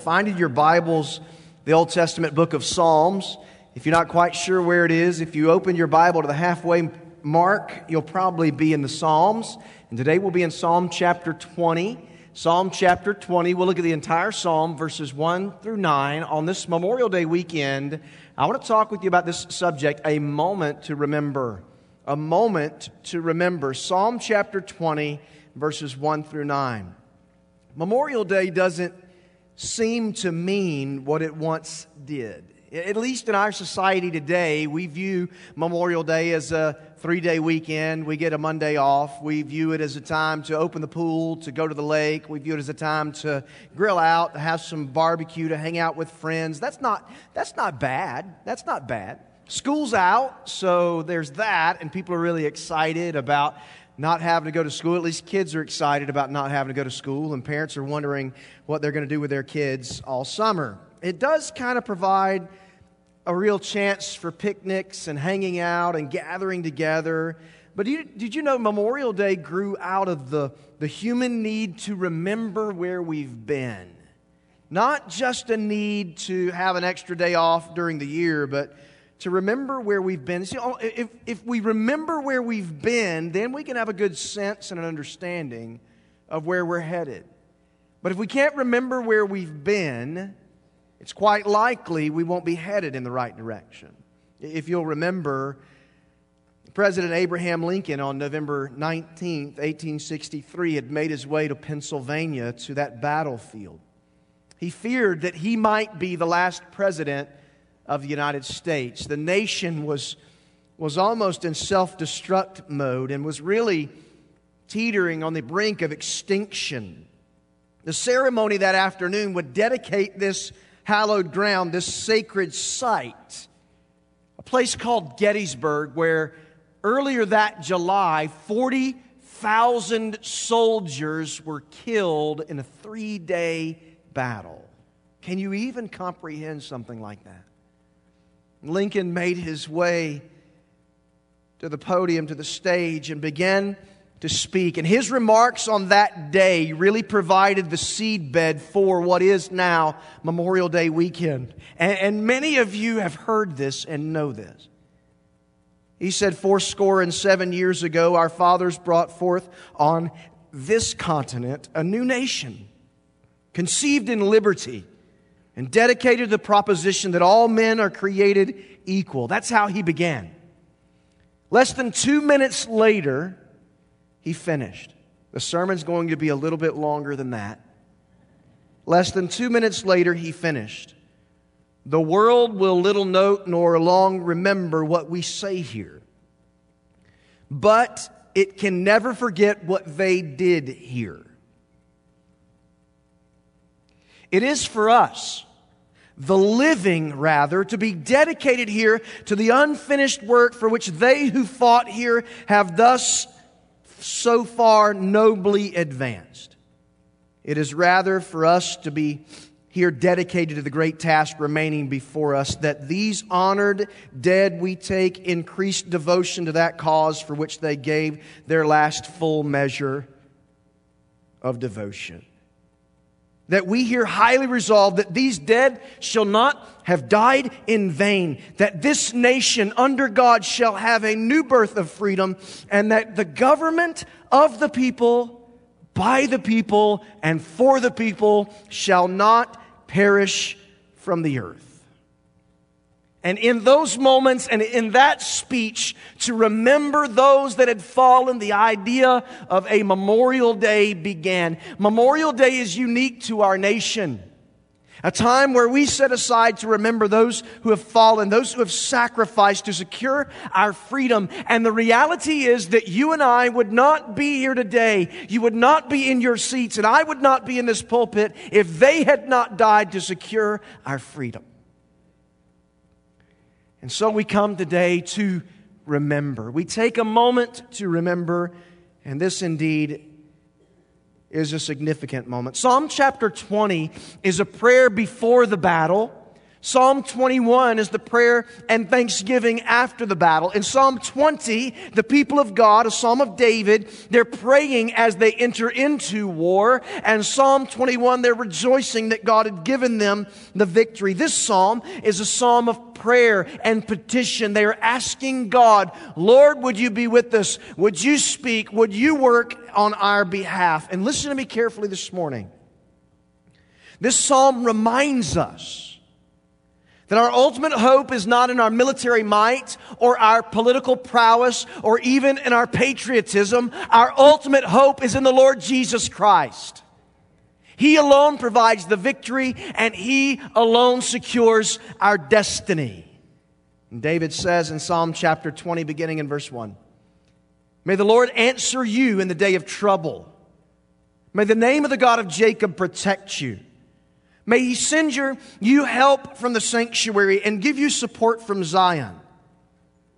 Find in your Bibles the Old Testament book of Psalms. If you're not quite sure where it is, if you open your Bible to the halfway mark, you'll probably be in the Psalms. And today we'll be in Psalm chapter 20. Psalm chapter 20, we'll look at the entire Psalm, verses 1 through 9. On this Memorial Day weekend, I want to talk with you about this subject a moment to remember. A moment to remember. Psalm chapter 20, verses 1 through 9. Memorial Day doesn't seem to mean what it once did. At least in our society today, we view Memorial Day as a three day weekend. We get a Monday off. We view it as a time to open the pool, to go to the lake. We view it as a time to grill out, to have some barbecue, to hang out with friends. That's not, that's not bad. That's not bad. School's out, so there's that, and people are really excited about not having to go to school. At least kids are excited about not having to go to school, and parents are wondering what they're going to do with their kids all summer. It does kind of provide a real chance for picnics and hanging out and gathering together. But did you know Memorial Day grew out of the, the human need to remember where we've been? Not just a need to have an extra day off during the year, but to remember where we've been. See, if, if we remember where we've been, then we can have a good sense and an understanding of where we're headed. But if we can't remember where we've been, it's quite likely we won't be headed in the right direction. If you'll remember, President Abraham Lincoln on November 19, 1863, had made his way to Pennsylvania to that battlefield. He feared that he might be the last president of the United States. The nation was, was almost in self destruct mode and was really teetering on the brink of extinction. The ceremony that afternoon would dedicate this hallowed ground, this sacred site, a place called Gettysburg, where earlier that July, 40,000 soldiers were killed in a three day battle. Can you even comprehend something like that? Lincoln made his way to the podium, to the stage, and began to speak. And his remarks on that day really provided the seedbed for what is now Memorial Day weekend. And, and many of you have heard this and know this. He said, Fourscore and seven years ago, our fathers brought forth on this continent a new nation, conceived in liberty and dedicated the proposition that all men are created equal. That's how he began. Less than two minutes later, he finished. The sermon's going to be a little bit longer than that. Less than two minutes later, he finished. The world will little note nor long remember what we say here, but it can never forget what they did here. It is for us the living, rather, to be dedicated here to the unfinished work for which they who fought here have thus so far nobly advanced. It is rather for us to be here dedicated to the great task remaining before us, that these honored dead we take increased devotion to that cause for which they gave their last full measure of devotion that we here highly resolve that these dead shall not have died in vain, that this nation under God shall have a new birth of freedom, and that the government of the people, by the people, and for the people shall not perish from the earth. And in those moments and in that speech, to remember those that had fallen, the idea of a Memorial Day began. Memorial Day is unique to our nation. A time where we set aside to remember those who have fallen, those who have sacrificed to secure our freedom. And the reality is that you and I would not be here today. You would not be in your seats, and I would not be in this pulpit if they had not died to secure our freedom. And so we come today to remember. We take a moment to remember, and this indeed is a significant moment. Psalm chapter 20 is a prayer before the battle. Psalm 21 is the prayer and thanksgiving after the battle. In Psalm 20, the people of God, a psalm of David, they're praying as they enter into war. And Psalm 21, they're rejoicing that God had given them the victory. This psalm is a psalm of prayer and petition. They are asking God, Lord, would you be with us? Would you speak? Would you work on our behalf? And listen to me carefully this morning. This psalm reminds us that our ultimate hope is not in our military might or our political prowess or even in our patriotism. Our ultimate hope is in the Lord Jesus Christ. He alone provides the victory and He alone secures our destiny. And David says in Psalm chapter 20, beginning in verse 1 May the Lord answer you in the day of trouble. May the name of the God of Jacob protect you. May He send your, you help from the sanctuary and give you support from Zion.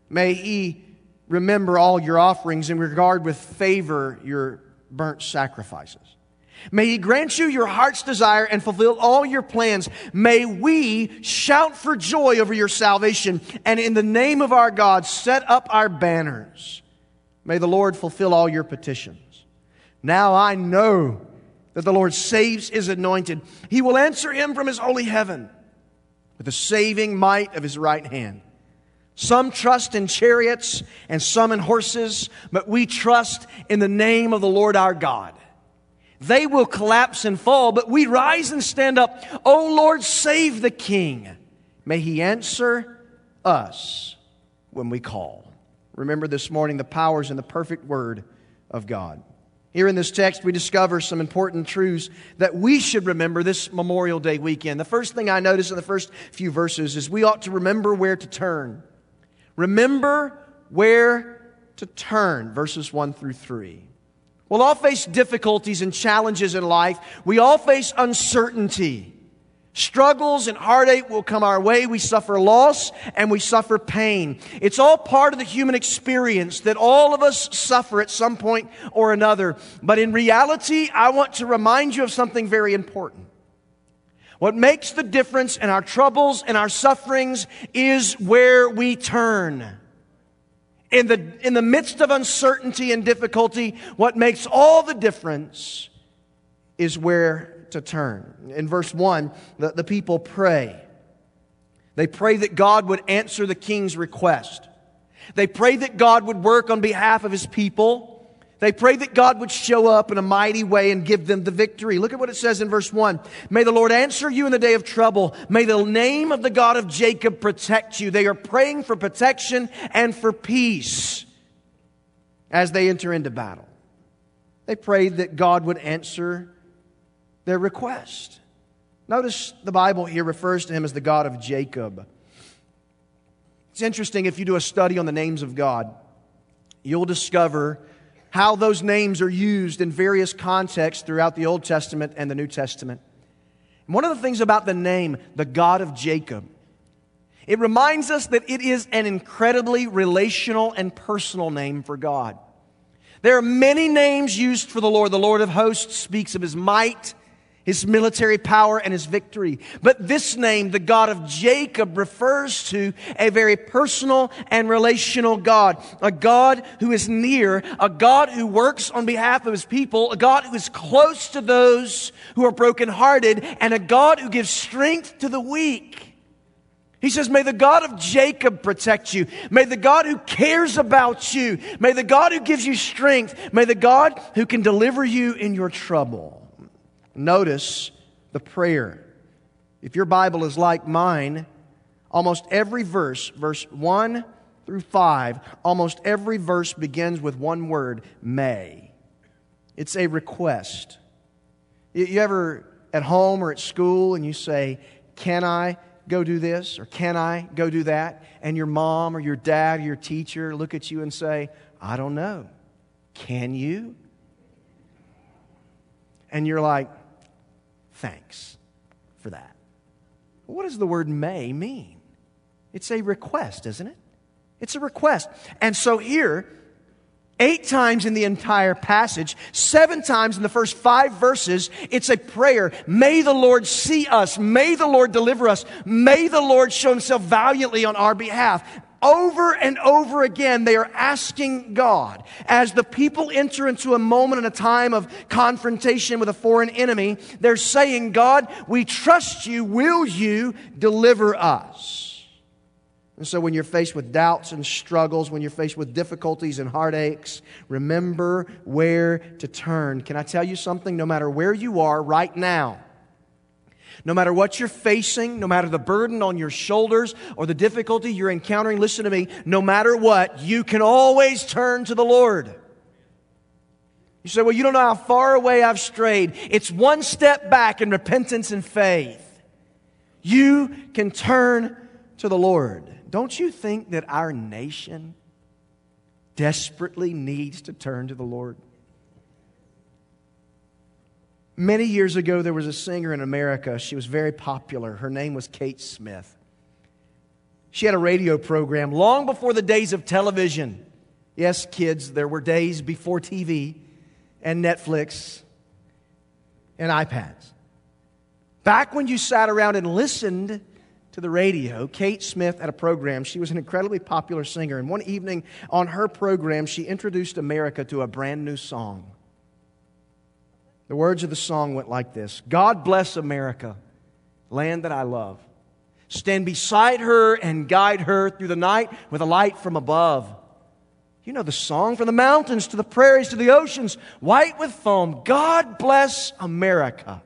May He remember all your offerings and regard with favor your burnt sacrifices. May He grant you your heart's desire and fulfill all your plans. May we shout for joy over your salvation and in the name of our God set up our banners. May the Lord fulfill all your petitions. Now I know that the Lord saves his anointed. He will answer him from his holy heaven with the saving might of his right hand. Some trust in chariots and some in horses, but we trust in the name of the Lord our God. They will collapse and fall, but we rise and stand up. O Lord, save the king. May he answer us when we call. Remember this morning the powers and the perfect word of God. Here in this text, we discover some important truths that we should remember this Memorial Day weekend. The first thing I notice in the first few verses is we ought to remember where to turn. Remember where to turn, verses 1 through 3. We'll all face difficulties and challenges in life. We all face uncertainty. Struggles and heartache will come our way. We suffer loss and we suffer pain. It's all part of the human experience that all of us suffer at some point or another. But in reality, I want to remind you of something very important. What makes the difference in our troubles and our sufferings is where we turn. In the, in the midst of uncertainty and difficulty, what makes all the difference is where to turn. In verse 1, the, the people pray. They pray that God would answer the king's request. They pray that God would work on behalf of his people. They pray that God would show up in a mighty way and give them the victory. Look at what it says in verse 1. May the Lord answer you in the day of trouble. May the name of the God of Jacob protect you. They are praying for protection and for peace as they enter into battle. They prayed that God would answer their request. Notice the Bible here refers to him as the God of Jacob. It's interesting if you do a study on the names of God, you'll discover how those names are used in various contexts throughout the Old Testament and the New Testament. And one of the things about the name, the God of Jacob, it reminds us that it is an incredibly relational and personal name for God. There are many names used for the Lord. The Lord of hosts speaks of his might his military power and his victory. But this name, the God of Jacob, refers to a very personal and relational God. A God who is near, a God who works on behalf of his people, a God who is close to those who are brokenhearted, and a God who gives strength to the weak. He says, May the God of Jacob protect you. May the God who cares about you, may the God who gives you strength, may the God who can deliver you in your trouble. Notice the prayer. If your Bible is like mine, almost every verse, verse 1 through 5, almost every verse begins with one word, may. It's a request. You ever at home or at school and you say, Can I go do this? Or can I go do that? And your mom or your dad or your teacher look at you and say, I don't know. Can you? And you're like, thanks for that. What does the word may mean? It's a request, isn't it? It's a request. And so here, Eight times in the entire passage, seven times in the first five verses, it's a prayer. May the Lord see us. May the Lord deliver us. May the Lord show himself valiantly on our behalf. Over and over again, they are asking God as the people enter into a moment and a time of confrontation with a foreign enemy. They're saying, God, we trust you. Will you deliver us? And so, when you're faced with doubts and struggles, when you're faced with difficulties and heartaches, remember where to turn. Can I tell you something? No matter where you are right now, no matter what you're facing, no matter the burden on your shoulders or the difficulty you're encountering, listen to me, no matter what, you can always turn to the Lord. You say, well, you don't know how far away I've strayed. It's one step back in repentance and faith. You can turn to the Lord. Don't you think that our nation desperately needs to turn to the Lord? Many years ago, there was a singer in America. She was very popular. Her name was Kate Smith. She had a radio program long before the days of television. Yes, kids, there were days before TV and Netflix and iPads. Back when you sat around and listened to the radio. Kate Smith had a program. She was an incredibly popular singer. And one evening on her program, she introduced America to a brand new song. The words of the song went like this God bless America, land that I love. Stand beside her and guide her through the night with a light from above. You know the song from the mountains to the prairies to the oceans, white with foam. God bless America,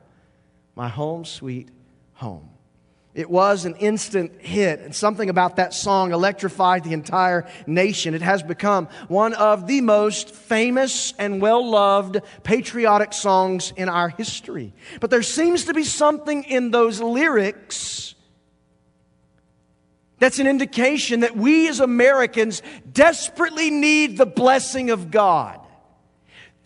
my home, sweet home. It was an instant hit, and something about that song electrified the entire nation. It has become one of the most famous and well loved patriotic songs in our history. But there seems to be something in those lyrics that's an indication that we as Americans desperately need the blessing of God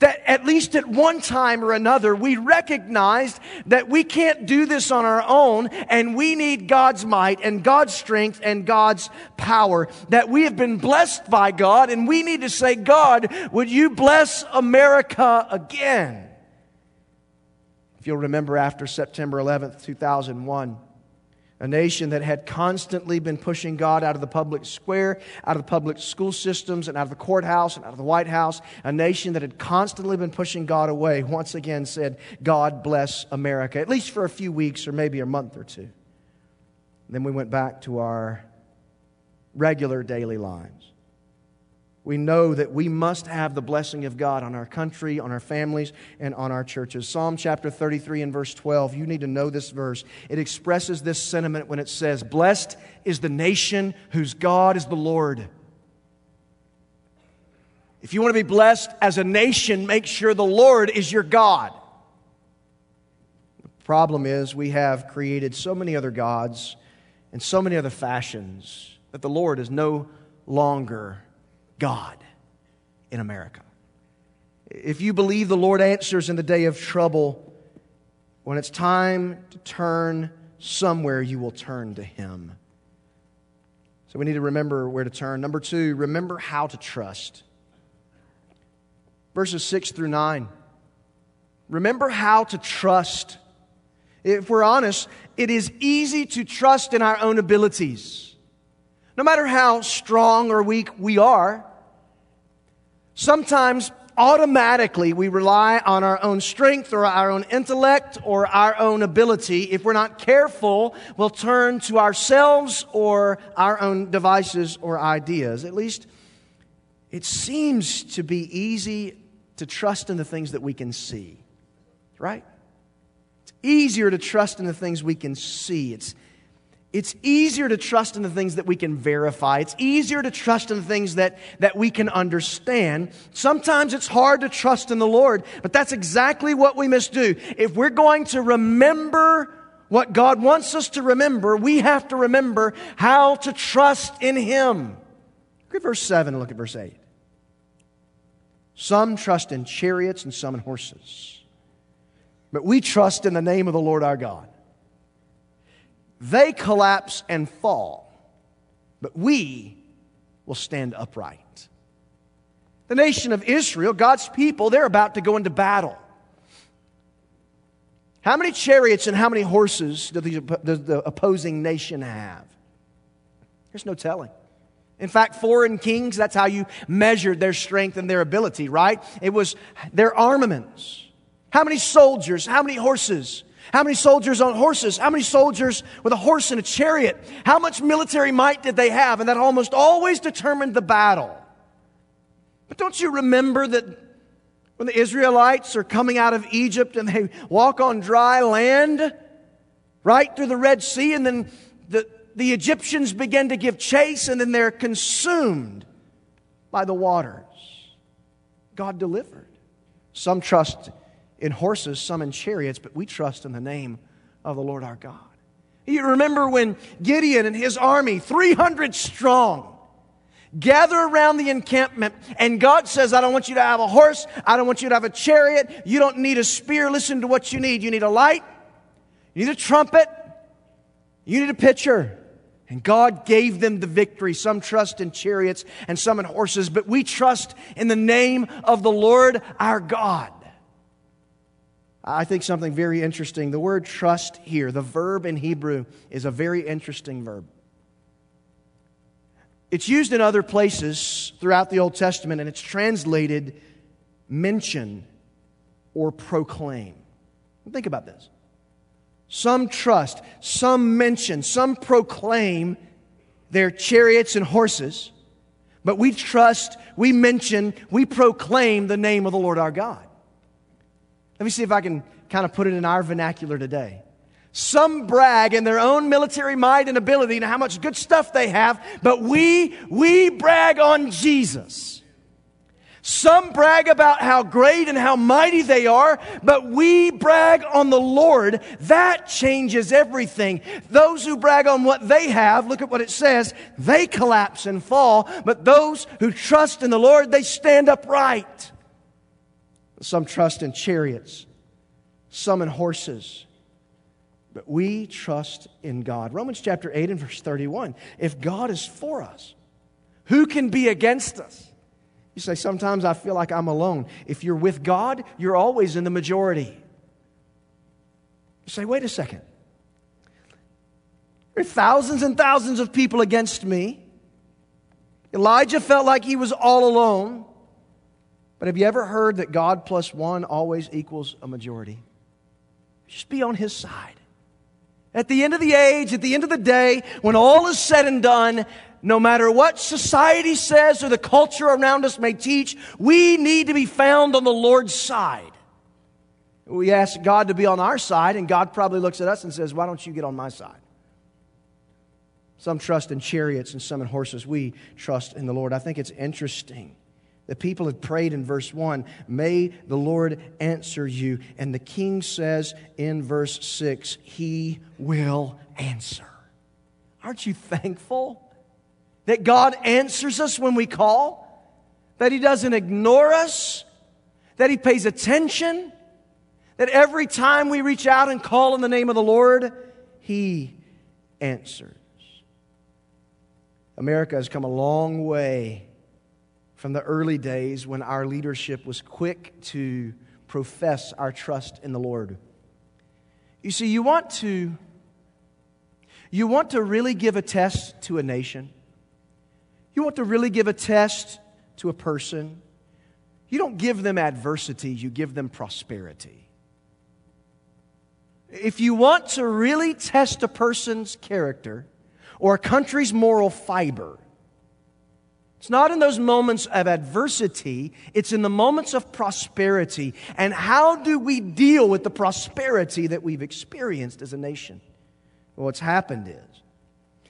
that at least at one time or another, we recognized that we can't do this on our own and we need God's might and God's strength and God's power. That we have been blessed by God and we need to say, God, would you bless America again? If you'll remember after September 11th, 2001, a nation that had constantly been pushing God out of the public square, out of the public school systems, and out of the courthouse, and out of the White House. A nation that had constantly been pushing God away once again said, God bless America, at least for a few weeks or maybe a month or two. then we went back to our regular daily lives we know that we must have the blessing of God on our country, on our families, and on our churches. Psalm chapter 33 and verse 12, you need to know this verse. It expresses this sentiment when it says, Blessed is the nation whose God is the Lord. If you want to be blessed as a nation, make sure the Lord is your God. The problem is, we have created so many other gods and so many other fashions that the Lord is no longer God in America. If you believe the Lord answers in the day of trouble, when it's time to turn somewhere, you will turn to Him. So we need to remember where to turn. Number two, remember how to trust. Verses 6 through 9. Remember how to trust. If we're honest, it is easy to trust in our own abilities. No matter how strong or weak we are, Sometimes automatically we rely on our own strength or our own intellect or our own ability. If we're not careful, we'll turn to ourselves or our own devices or ideas. At least it seems to be easy to trust in the things that we can see, right? It's easier to trust in the things we can see. It's it's easier to trust in the things that we can verify. It's easier to trust in the things that, that we can understand. Sometimes it's hard to trust in the Lord, but that's exactly what we must do. If we're going to remember what God wants us to remember, we have to remember how to trust in Him. Look at verse 7 and look at verse 8. Some trust in chariots and some in horses, but we trust in the name of the Lord our God. They collapse and fall, but we will stand upright. The nation of Israel, God's people, they're about to go into battle. How many chariots and how many horses does the opposing nation have? There's no telling. In fact, foreign kings, that's how you measured their strength and their ability, right? It was their armaments. How many soldiers? How many horses? How many soldiers on horses? How many soldiers with a horse and a chariot? How much military might did they have? And that almost always determined the battle. But don't you remember that when the Israelites are coming out of Egypt and they walk on dry land right through the Red Sea, and then the, the Egyptians begin to give chase, and then they're consumed by the waters. God delivered. Some trust in horses, some in chariots, but we trust in the name of the Lord our God. You remember when Gideon and his army, 300 strong, gather around the encampment, and God says, I don't want you to have a horse, I don't want you to have a chariot, you don't need a spear. Listen to what you need. You need a light, you need a trumpet, you need a pitcher. And God gave them the victory. Some trust in chariots and some in horses, but we trust in the name of the Lord our God. I think something very interesting. The word trust here, the verb in Hebrew, is a very interesting verb. It's used in other places throughout the Old Testament, and it's translated mention or proclaim. Think about this. Some trust, some mention, some proclaim their chariots and horses, but we trust, we mention, we proclaim the name of the Lord our God. Let me see if I can kind of put it in our vernacular today. Some brag in their own military might and ability and how much good stuff they have, but we, we brag on Jesus. Some brag about how great and how mighty they are, but we brag on the Lord. That changes everything. Those who brag on what they have, look at what it says, they collapse and fall, but those who trust in the Lord, they stand upright. Some trust in chariots, some in horses. But we trust in God. Romans chapter 8 and verse 31. If God is for us, who can be against us? You say, sometimes I feel like I'm alone. If you're with God, you're always in the majority. You say, wait a second. There are thousands and thousands of people against me. Elijah felt like he was all alone. But have you ever heard that God plus one always equals a majority? Just be on his side. At the end of the age, at the end of the day, when all is said and done, no matter what society says or the culture around us may teach, we need to be found on the Lord's side. We ask God to be on our side, and God probably looks at us and says, Why don't you get on my side? Some trust in chariots and some in horses. We trust in the Lord. I think it's interesting the people had prayed in verse 1, May the Lord answer you. And the king says in verse 6, He will answer. Aren't you thankful that God answers us when we call? That He doesn't ignore us? That He pays attention? That every time we reach out and call in the name of the Lord, He answers. America has come a long way from the early days when our leadership was quick to profess our trust in the Lord. You see, you want to you want to really give a test to a nation. You want to really give a test to a person. You don't give them adversity, you give them prosperity. If you want to really test a person's character or a country's moral fiber, it's not in those moments of adversity, it's in the moments of prosperity. And how do we deal with the prosperity that we've experienced as a nation? Well, what's happened is,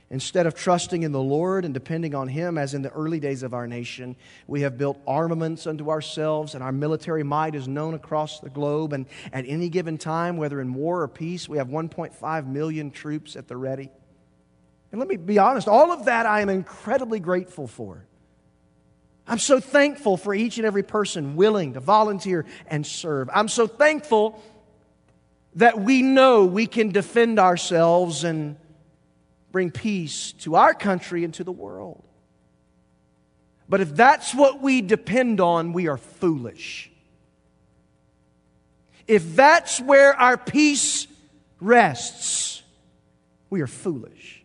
instead of trusting in the Lord and depending on Him, as in the early days of our nation, we have built armaments unto ourselves, and our military might is known across the globe. And at any given time, whether in war or peace, we have 1.5 million troops at the ready. And let me be honest, all of that I am incredibly grateful for. I'm so thankful for each and every person willing to volunteer and serve. I'm so thankful that we know we can defend ourselves and bring peace to our country and to the world. But if that's what we depend on, we are foolish. If that's where our peace rests, we are foolish.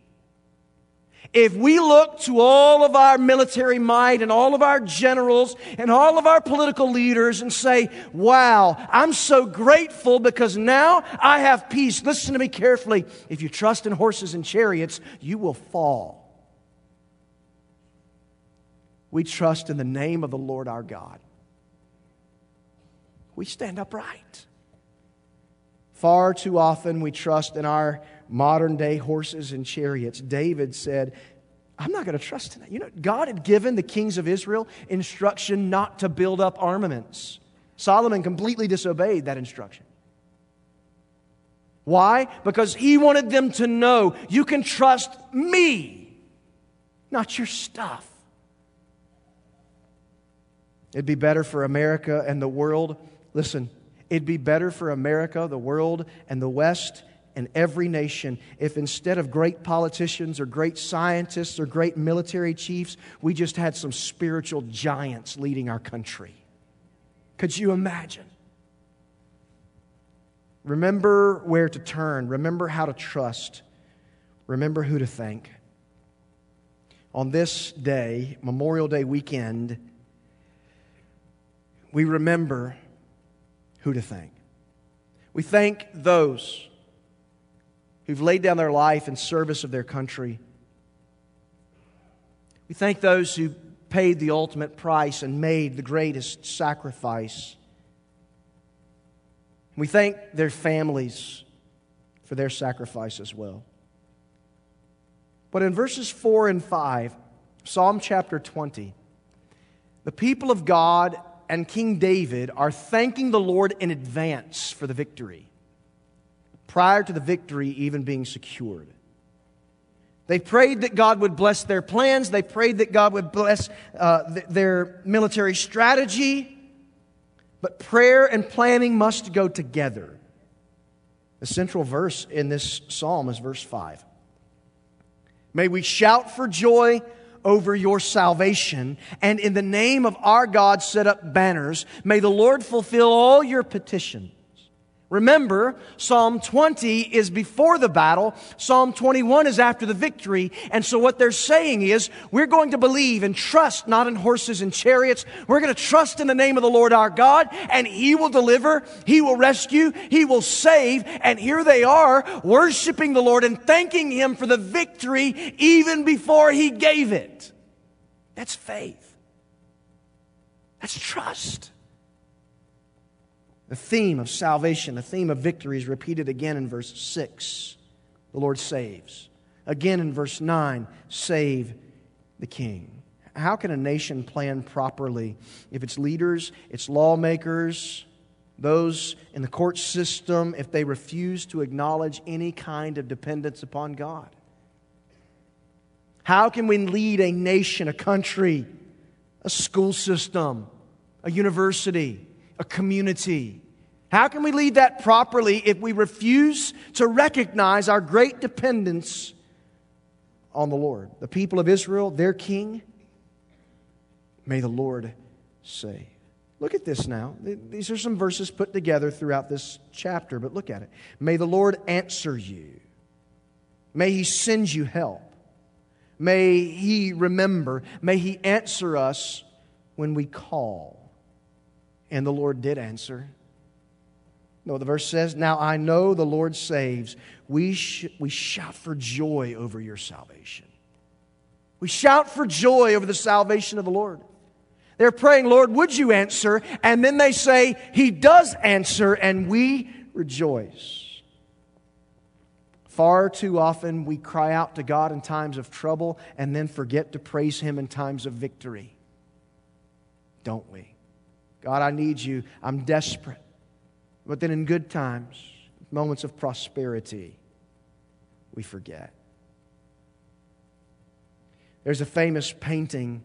If we look to all of our military might and all of our generals and all of our political leaders and say, wow, I'm so grateful because now I have peace. Listen to me carefully. If you trust in horses and chariots, you will fall. We trust in the name of the Lord our God. We stand upright. Far too often we trust in our modern day horses and chariots. David said, I'm not going to trust in that. You know, God had given the kings of Israel instruction not to build up armaments. Solomon completely disobeyed that instruction. Why? Because he wanted them to know you can trust me, not your stuff. It'd be better for America and the world. Listen, it'd be better for America, the world, and the West and every nation if instead of great politicians or great scientists or great military chiefs, we just had some spiritual giants leading our country. Could you imagine? Remember where to turn, remember how to trust, remember who to thank. On this day, Memorial Day weekend, we remember who to thank. We thank those who've laid down their life in service of their country. We thank those who paid the ultimate price and made the greatest sacrifice. We thank their families for their sacrifice as well. But in verses 4 and 5, Psalm chapter 20, the people of God and King David are thanking the Lord in advance for the victory prior to the victory even being secured. They prayed that God would bless their plans. They prayed that God would bless uh, th- their military strategy. But prayer and planning must go together. The central verse in this psalm is verse 5. May we shout for joy over your salvation, and in the name of our God set up banners. May the Lord fulfill all your petitions. Remember, Psalm 20 is before the battle. Psalm 21 is after the victory. And so what they're saying is, we're going to believe and trust not in horses and chariots. We're going to trust in the name of the Lord our God, and He will deliver, He will rescue, He will save. And here they are, worshiping the Lord and thanking Him for the victory even before He gave it. That's faith. That's trust. The theme of salvation, the theme of victory is repeated again in verse 6. The Lord saves. Again in verse 9, save the king. How can a nation plan properly if its leaders, its lawmakers, those in the court system, if they refuse to acknowledge any kind of dependence upon God? How can we lead a nation, a country, a school system, a university, a community. How can we lead that properly if we refuse to recognize our great dependence on the Lord? The people of Israel, their king, may the Lord save. Look at this now. These are some verses put together throughout this chapter, but look at it. May the Lord answer you. May he send you help. May he remember. May he answer us when we call. And the Lord did answer. No, the verse says, Now I know the Lord saves. We, sh- we shout for joy over your salvation. We shout for joy over the salvation of the Lord. They're praying, Lord, would you answer? And then they say, He does answer, and we rejoice. Far too often we cry out to God in times of trouble and then forget to praise Him in times of victory. Don't we? God, I need you. I'm desperate. But then in good times, moments of prosperity, we forget. There's a famous painting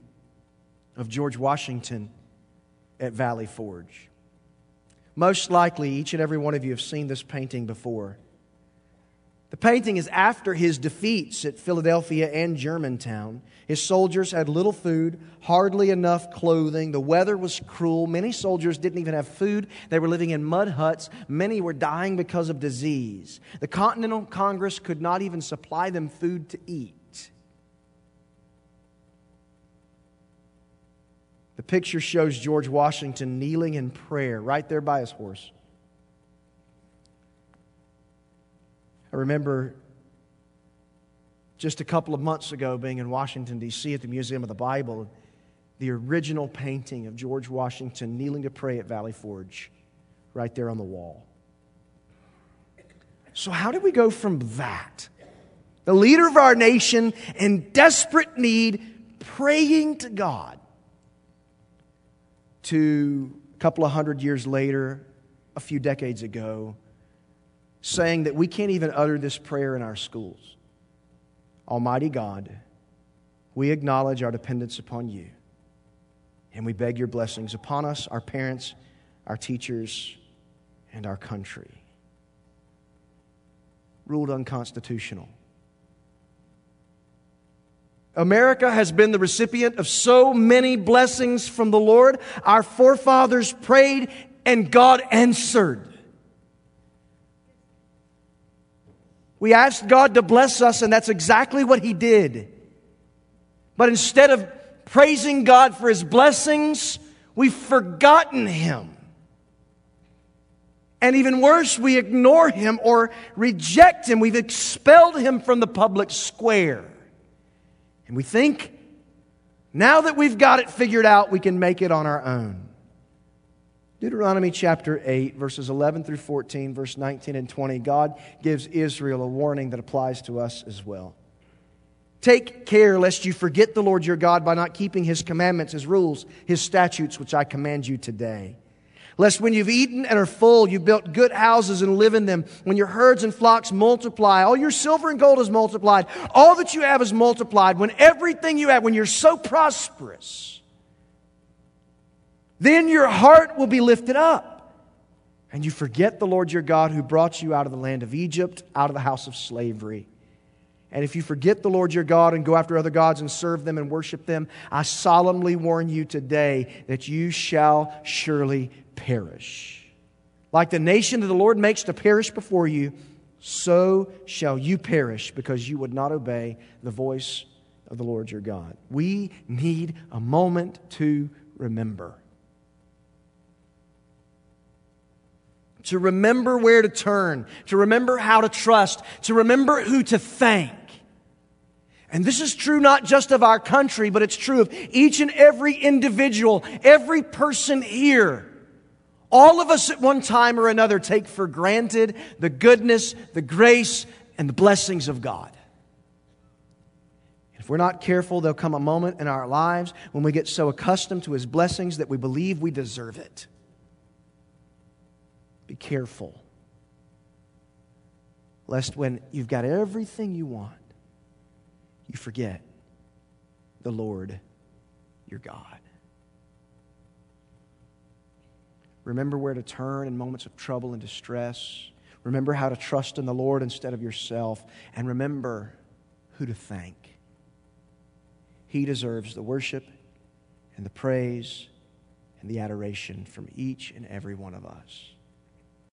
of George Washington at Valley Forge. Most likely, each and every one of you have seen this painting before. The painting is after his defeats at Philadelphia and Germantown. His soldiers had little food, hardly enough clothing. The weather was cruel. Many soldiers didn't even have food. They were living in mud huts. Many were dying because of disease. The Continental Congress could not even supply them food to eat. The picture shows George Washington kneeling in prayer right there by his horse. I remember just a couple of months ago being in Washington, D.C. at the Museum of the Bible, the original painting of George Washington kneeling to pray at Valley Forge right there on the wall. So, how did we go from that? The leader of our nation in desperate need, praying to God, to a couple of hundred years later, a few decades ago, saying that we can't even utter this prayer in our schools. Almighty God, we acknowledge our dependence upon you, and we beg your blessings upon us, our parents, our teachers, and our country. Ruled unconstitutional. America has been the recipient of so many blessings from the Lord. Our forefathers prayed and God answered. We asked God to bless us, and that's exactly what He did. But instead of praising God for His blessings, we've forgotten Him. And even worse, we ignore Him or reject Him. We've expelled Him from the public square. And we think now that we've got it figured out, we can make it on our own. Deuteronomy chapter 8, verses 11 through 14, verse 19 and 20, God gives Israel a warning that applies to us as well. Take care lest you forget the Lord your God by not keeping his commandments, his rules, his statutes, which I command you today. Lest when you've eaten and are full, you've built good houses and live in them. When your herds and flocks multiply, all your silver and gold is multiplied. All that you have is multiplied. When everything you have, when you're so prosperous, then your heart will be lifted up. And you forget the Lord your God who brought you out of the land of Egypt, out of the house of slavery. And if you forget the Lord your God and go after other gods and serve them and worship them, I solemnly warn you today that you shall surely perish. Like the nation that the Lord makes to perish before you, so shall you perish because you would not obey the voice of the Lord your God. We need a moment to remember. To remember where to turn, to remember how to trust, to remember who to thank. And this is true not just of our country, but it's true of each and every individual, every person here. All of us at one time or another take for granted the goodness, the grace, and the blessings of God. If we're not careful, there'll come a moment in our lives when we get so accustomed to His blessings that we believe we deserve it. Be careful. Lest when you've got everything you want, you forget the Lord your God. Remember where to turn in moments of trouble and distress. Remember how to trust in the Lord instead of yourself. And remember who to thank. He deserves the worship and the praise and the adoration from each and every one of us.